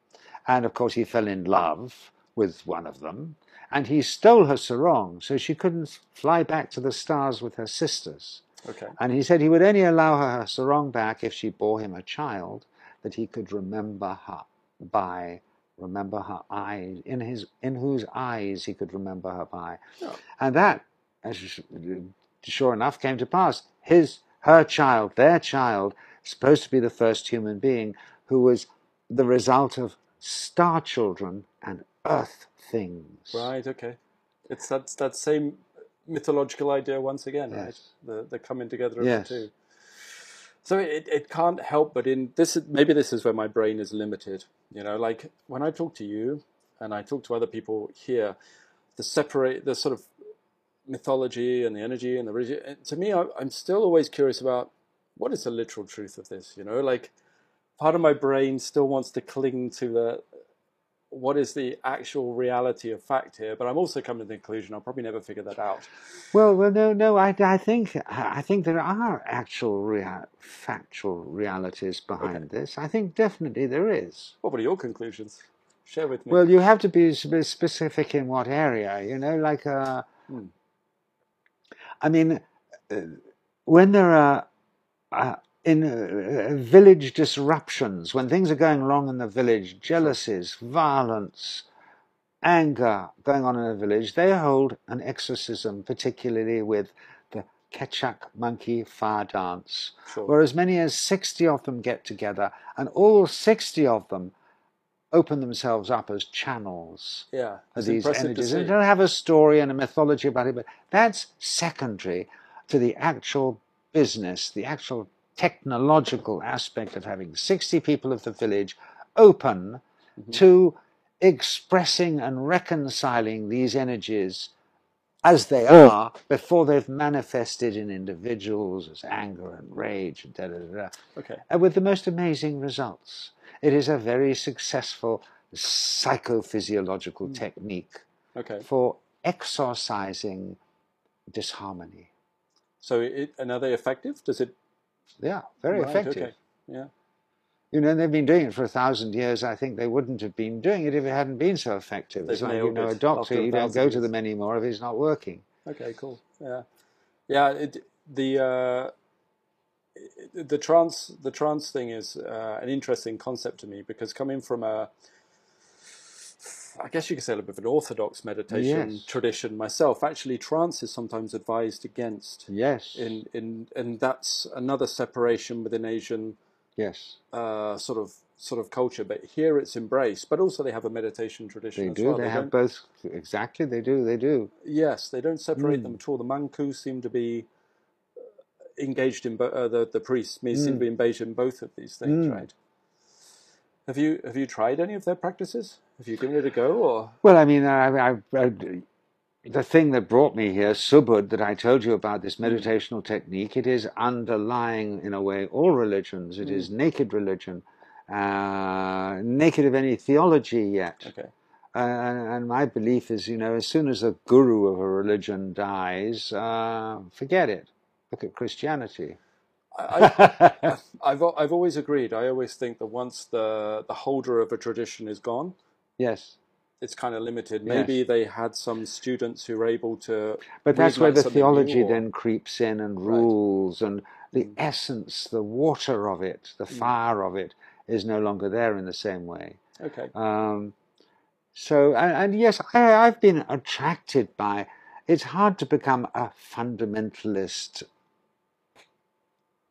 And of course, he fell in love with one of them. And he stole her sarong so she couldn't fly back to the stars with her sisters. okay. And he said he would only allow her her sarong back if she bore him a child that he could remember her by, remember her eyes, in his in whose eyes he could remember her by. Oh. And that, as sure enough, came to pass. His, her child, their child, supposed to be the first human being who was the result of star children and earth things. Right, okay. It's that that same mythological idea once again, right? Yes. The the coming together of Yes. the two. So it, it can't help but in this maybe this is where my brain is limited. You know, like when I talk to you and I talk to other people here, the separate the sort of mythology and the energy and the religion. and eh, To me, I, I'm still always curious about what is the literal truth of this. You know, like part of my brain still wants to cling to the what is the actual reality of fact here, but I'm also coming to the conclusion I'll probably never figure that out. Well, well, no, no. I, I think I think there are actual rea- factual realities behind this. I think definitely there is. What are your conclusions? Share with me. Well, you have to be specific in what area. You know, like uh, Hmm. I mean, uh, when there are uh, in uh, village disruptions, when things are going wrong in the village, jealousies, violence, anger going on in a village, they hold an exorcism, particularly with the Ketchak monkey fire dance, Sure. where as many as 60 of them get together, and all 60 of them open themselves up as channels yeah, of it's these energies. And they'll have a story and a mythology about it, but that's secondary to the actual business, the actual technological aspect of having 60 people of the village open Mm-hmm. to expressing and reconciling these energies as they are before they've manifested in individuals as anger and rage and da da da. da Okay, and with the most amazing results. It is a very successful psychophysiological technique okay. for exorcising disharmony. So, it, and are they effective? Does it? Yeah, very Right, effective. Okay. Yeah. You know, they've been doing it for a thousand years. I think they wouldn't have been doing it if it hadn't been so effective. They've It's like, you know, a doctor, you don't go to them anymore if it's not working. Okay. Cool. Yeah. Yeah. It, the uh, the trance the trance thing is uh, an interesting concept to me because coming from a I guess you could say a little bit of an orthodox meditation Yes. tradition myself. Actually, trance is sometimes advised against. Yes. In, in and that's another separation within Asian yes. uh, sort of sort of culture, but here it's embraced. But also they have a meditation tradition. They as do. well. They, have both. Exactly. They do. They do. Yes, they don't separate Mm. them at all. The mangku seem to be uh, engaged in uh, the the priests me seem to be engaged in both of these things, Mm. right? Have you have you tried any of their practices? Have you given it a go, or Well, I mean, I, I, I, the thing that brought me here, Subud, that I told you about, this meditational technique, it is underlying, in a way, all religions. It is naked religion, uh, naked of any theology yet. okay? Uh, and, my belief is, you know, as soon as a guru of a religion dies, uh, forget it. Look at Christianity. I, I've I've always agreed. I always think that once the the holder of a tradition is gone, yes. it's kind of limited. Yes. Maybe they had some students who were able to. But that's where the theology then creeps in and Right. rules, and the Mm. essence, the water of it, the fire of it, is no longer there in the same way. Okay. Um, so, and, and yes, I, I've been attracted by. It's hard to become a fundamentalist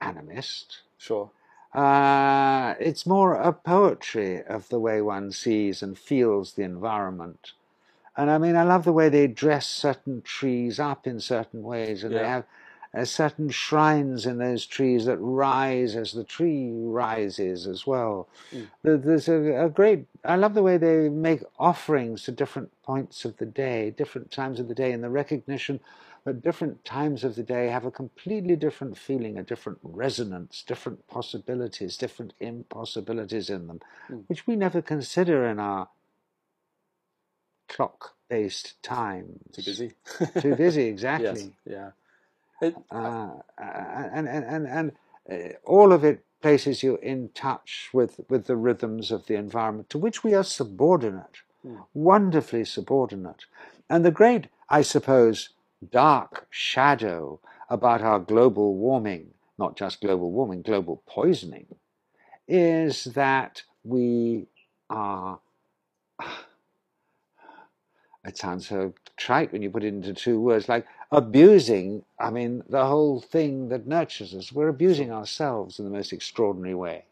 animist. Sure. Uh, it's more a poetry of the way one sees and feels the environment. And I mean, I love the way they dress certain trees up in certain ways, and they have uh, certain shrines in those trees that rise as the tree rises as well. Mm. There's a, a great, I love the way they make offerings to different points of the day, different times of the day, and the recognition that different times of the day have a completely different feeling, a different resonance, different possibilities, different impossibilities in them, Mm. which we never consider in our clock based times. Too busy. Too busy, yes. exactly. Yeah. It, Uh, and and, and, and uh, all of it places you in touch with, with the rhythms of the environment to which we are subordinate, Mm. wonderfully subordinate. And the great, I suppose, dark shadow about our global warming, not just global warming, global poisoning, is that we are. It sounds so trite when you put it into two words, like abusing, I mean, the whole thing that nurtures us. We're abusing ourselves in the most extraordinary way.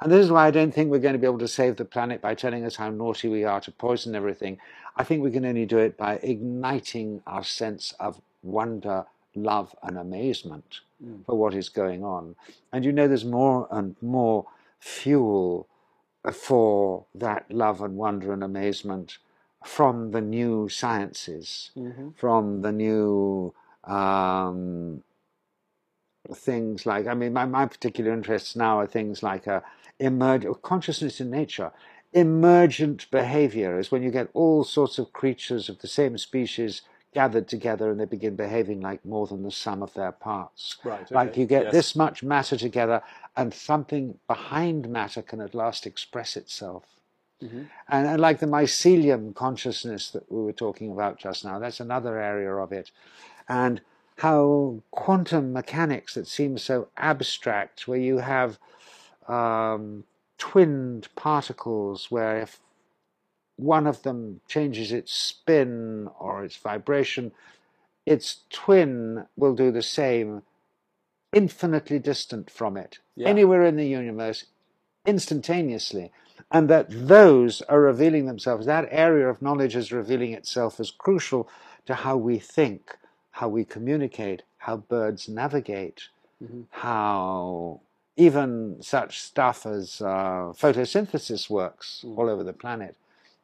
And this is why I don't think we're going to be able to save the planet by telling us how naughty we are to poison everything. I think we can only do it by igniting our sense of wonder, love, and amazement Mm. for what is going on. And you know, there's more and more fuel for that love and wonder and amazement from the new sciences mhm. from the new um, things like, I mean, my, my particular interests now are things like uh, emerg- consciousness in nature. Emergent behavior is when you get all sorts of creatures of the same species gathered together and they begin behaving like more than the sum of their parts. Right. Like you get yes. this much matter together and something behind matter can at last express itself. Mhm. And, and like the mycelium consciousness that we were talking about just now, that's another area of it. And how quantum mechanics that seems so abstract, where you have um, twinned particles, where if one of them changes its spin or its vibration, its twin will do the same, infinitely distant from it, Yeah. anywhere in the universe, instantaneously. And that those are revealing themselves, that area of knowledge is revealing itself as crucial to how we think, how we communicate, how birds navigate, Mhm. how even such stuff as uh, photosynthesis works Mm. all over the planet.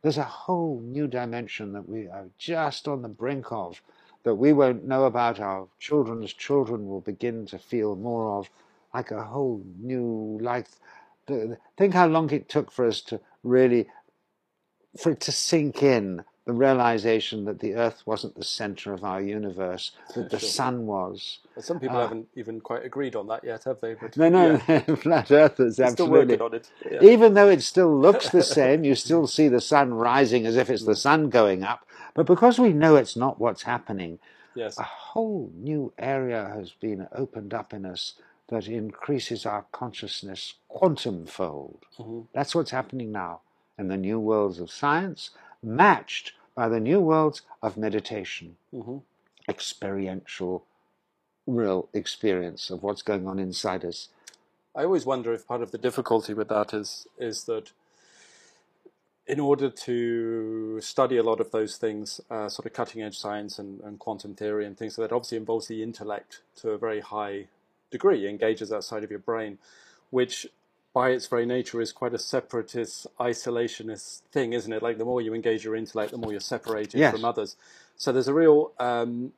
There's a whole new dimension that we are just on the brink of, that we won't know about. Our children's children will begin to feel more of, like a whole new life. Think how long it took for us to really, for it to sink in the realization that the Earth wasn't the center of our universe, that the Sure. sun was. Some people Ah. haven't even quite agreed on that yet, have they? But No, no, yeah, flat Earthers, they're still absolutely. working on it. Yeah. Even though it still looks the same, you still see the sun rising as if it's the sun going up. But because we know it's not what's happening, Yes. a whole new area has been opened up in us that increases our consciousness quantum fold. Mhm. That's what's happening now in the new worlds of science, matched by the new worlds of meditation, Mhm. experiential, real experience of what's going on inside us. I always wonder if part of the difficulty with that is is that in order to study a lot of those things, uh, sort of cutting edge science and, and quantum theory and things like that, obviously involves the intellect to a very high degree, engages that side of your brain, which by its very nature is quite a separatist, isolationist thing, isn't it? Like the more you engage your intellect, the more you're separated Yes. from others. So there's a real um,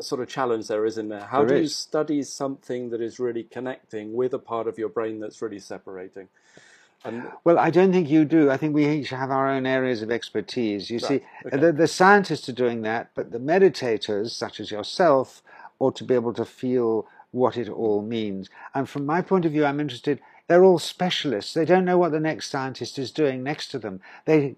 sort of challenge there, isn't there? How There do you study something that is really connecting with a part of your brain that's really separating? And Well, I don't think you do. I think we each have our own areas of expertise. You see, okay. the, the scientists are doing that, but the meditators, such as yourself, ought to be able to feel what it all means. And from my point of view, I'm interested. They're all specialists. They don't know what the next scientist is doing next to them. They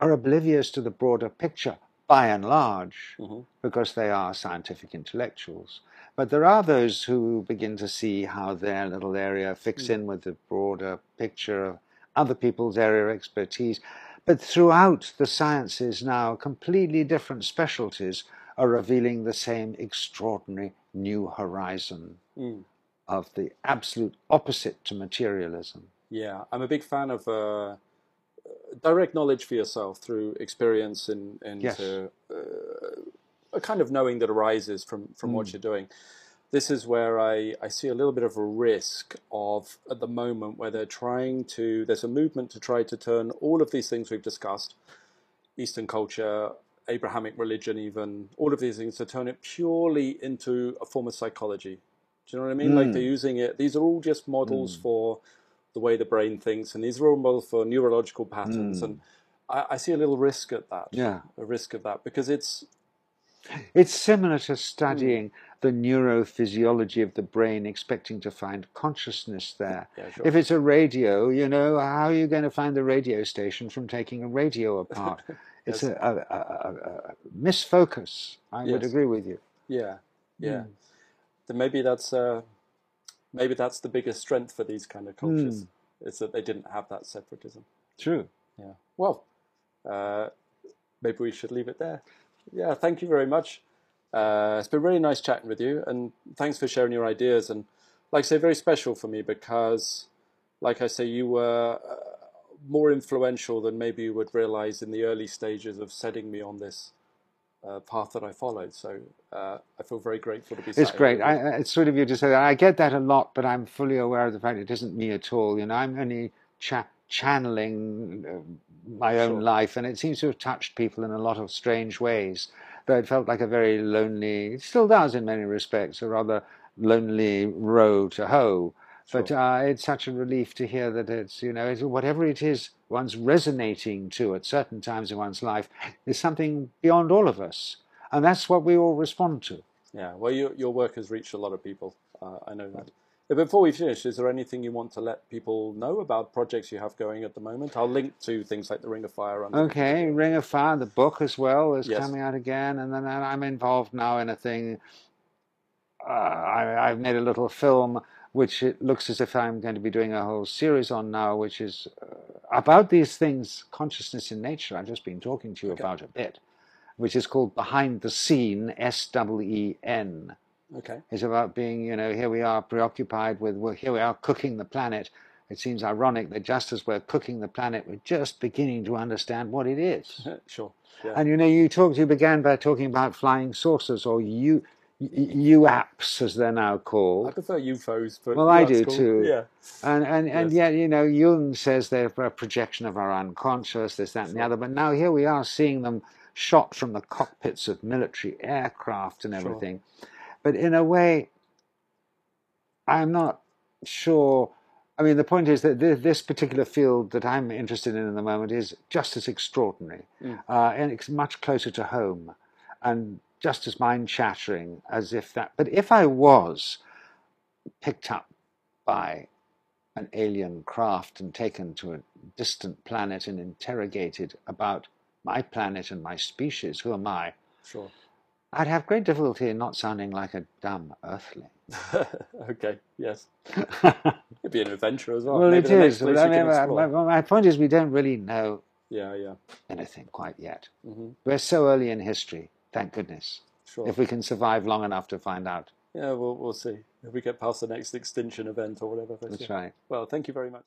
are oblivious to the broader picture, by and large, Mhm. because they are scientific intellectuals. But there are those who begin to see how their little area fits in with the broader picture of other people's area of expertise. But throughout the sciences now, completely different specialties are revealing the same extraordinary new horizon Mm. Of the absolute opposite to materialism. Yeah, I'm a big fan of uh, direct knowledge for yourself through experience and, and Yes. uh, uh, a kind of knowing that arises from, from what you're doing. This is where I, I see a little bit of a risk of at the moment where they're trying to, there's a movement to try to turn all of these things we've discussed, Eastern culture, Abrahamic religion, even, all of these things, to turn it purely into a form of psychology. Do you know what I mean? Like they're mm. using it, these are all just models mm. for the way the brain thinks, and these are all models for neurological patterns. Mm. And I, I see a little risk at that. Yeah. A risk of that because it's, It's similar to hmm. studying the neurophysiology of the brain, expecting to find consciousness there. Yeah, sure. If it's a radio, you know, how are you going to find the radio station from taking a radio apart? It's a, a, a, a, a misfocus. I would agree with you. yeah, yeah. Maybe that's, uh, maybe that's the biggest strength for these kind of cultures. Is that they didn't have that separatism. True. Yeah. Well, uh, maybe we should leave it there. Yeah. Thank you very much. Uh, it's been really nice chatting with you, and thanks for sharing your ideas. And like I say, very special for me because, like I say, you were uh, more influential than maybe you would realize in the early stages of setting me on this uh, path that I followed. So uh, I feel very grateful to be. It's great. I, it's sort of you to say that. I get that a lot, but I'm fully aware of the fact it isn't me at all. You know, I'm only cha- channeling uh, my own Sure. life, and it seems to have touched people in a lot of strange ways. Though it felt like a very lonely, it still does in many respects, a rather lonely row to hoe. But uh, it's such a relief to hear that it's, you know, it's, whatever it is one's resonating to at certain times in one's life is something beyond all of us. And that's what we all respond to. Yeah, well, your your work has reached a lot of people. Uh, I know that. Before we finish, is there anything you want to let people know about projects you have going at the moment? I'll link to things like the Ring of Fire. Okay, Ring of Fire, the book as well is Yes. coming out again, and then I'm involved now in a thing. Uh, I, I've made a little film which it looks as if I'm going to be doing a whole series on now, which is uh, about these things, consciousness in nature. I've just been talking to you about a bit, which is called Behind the Scene, S W E N. Okay. It's about being, you know, here we are preoccupied with, well, here we are cooking the planet. It seems ironic that just as we're cooking the planet, we're just beginning to understand what it is. sure. Yeah. And you know, you talked, you began by talking about flying saucers or U, UAPs as they're now called. I prefer UFOs, but Well, I do cool. too. Yeah. And, and, and Yes. yet, you know, Jung says they're a projection of our unconscious, this, that, and the other. But now here we are seeing them shot from the cockpits of military aircraft and everything. Sure. But in a way, I'm not sure. I mean, the point is that this particular field that I'm interested in at the moment is just as extraordinary, Mm. uh, and it's much closer to home, and just as mind-shattering as if that. But if I was picked up by an alien craft and taken to a distant planet and interrogated about my planet and my species, who am I? Sure. I'd have great difficulty in not sounding like a dumb earthling. okay. Yes. It'd be an adventure as well. well, Maybe it is. I mean, my, my, my point is, we don't really know Yeah. Yeah. anything quite yet. hmm We're so early in history, thank goodness. Sure. If we can survive long enough to find out Yeah, we'll, we'll see if we get past the next extinction event or whatever. That's yeah. right. Well, thank you very much.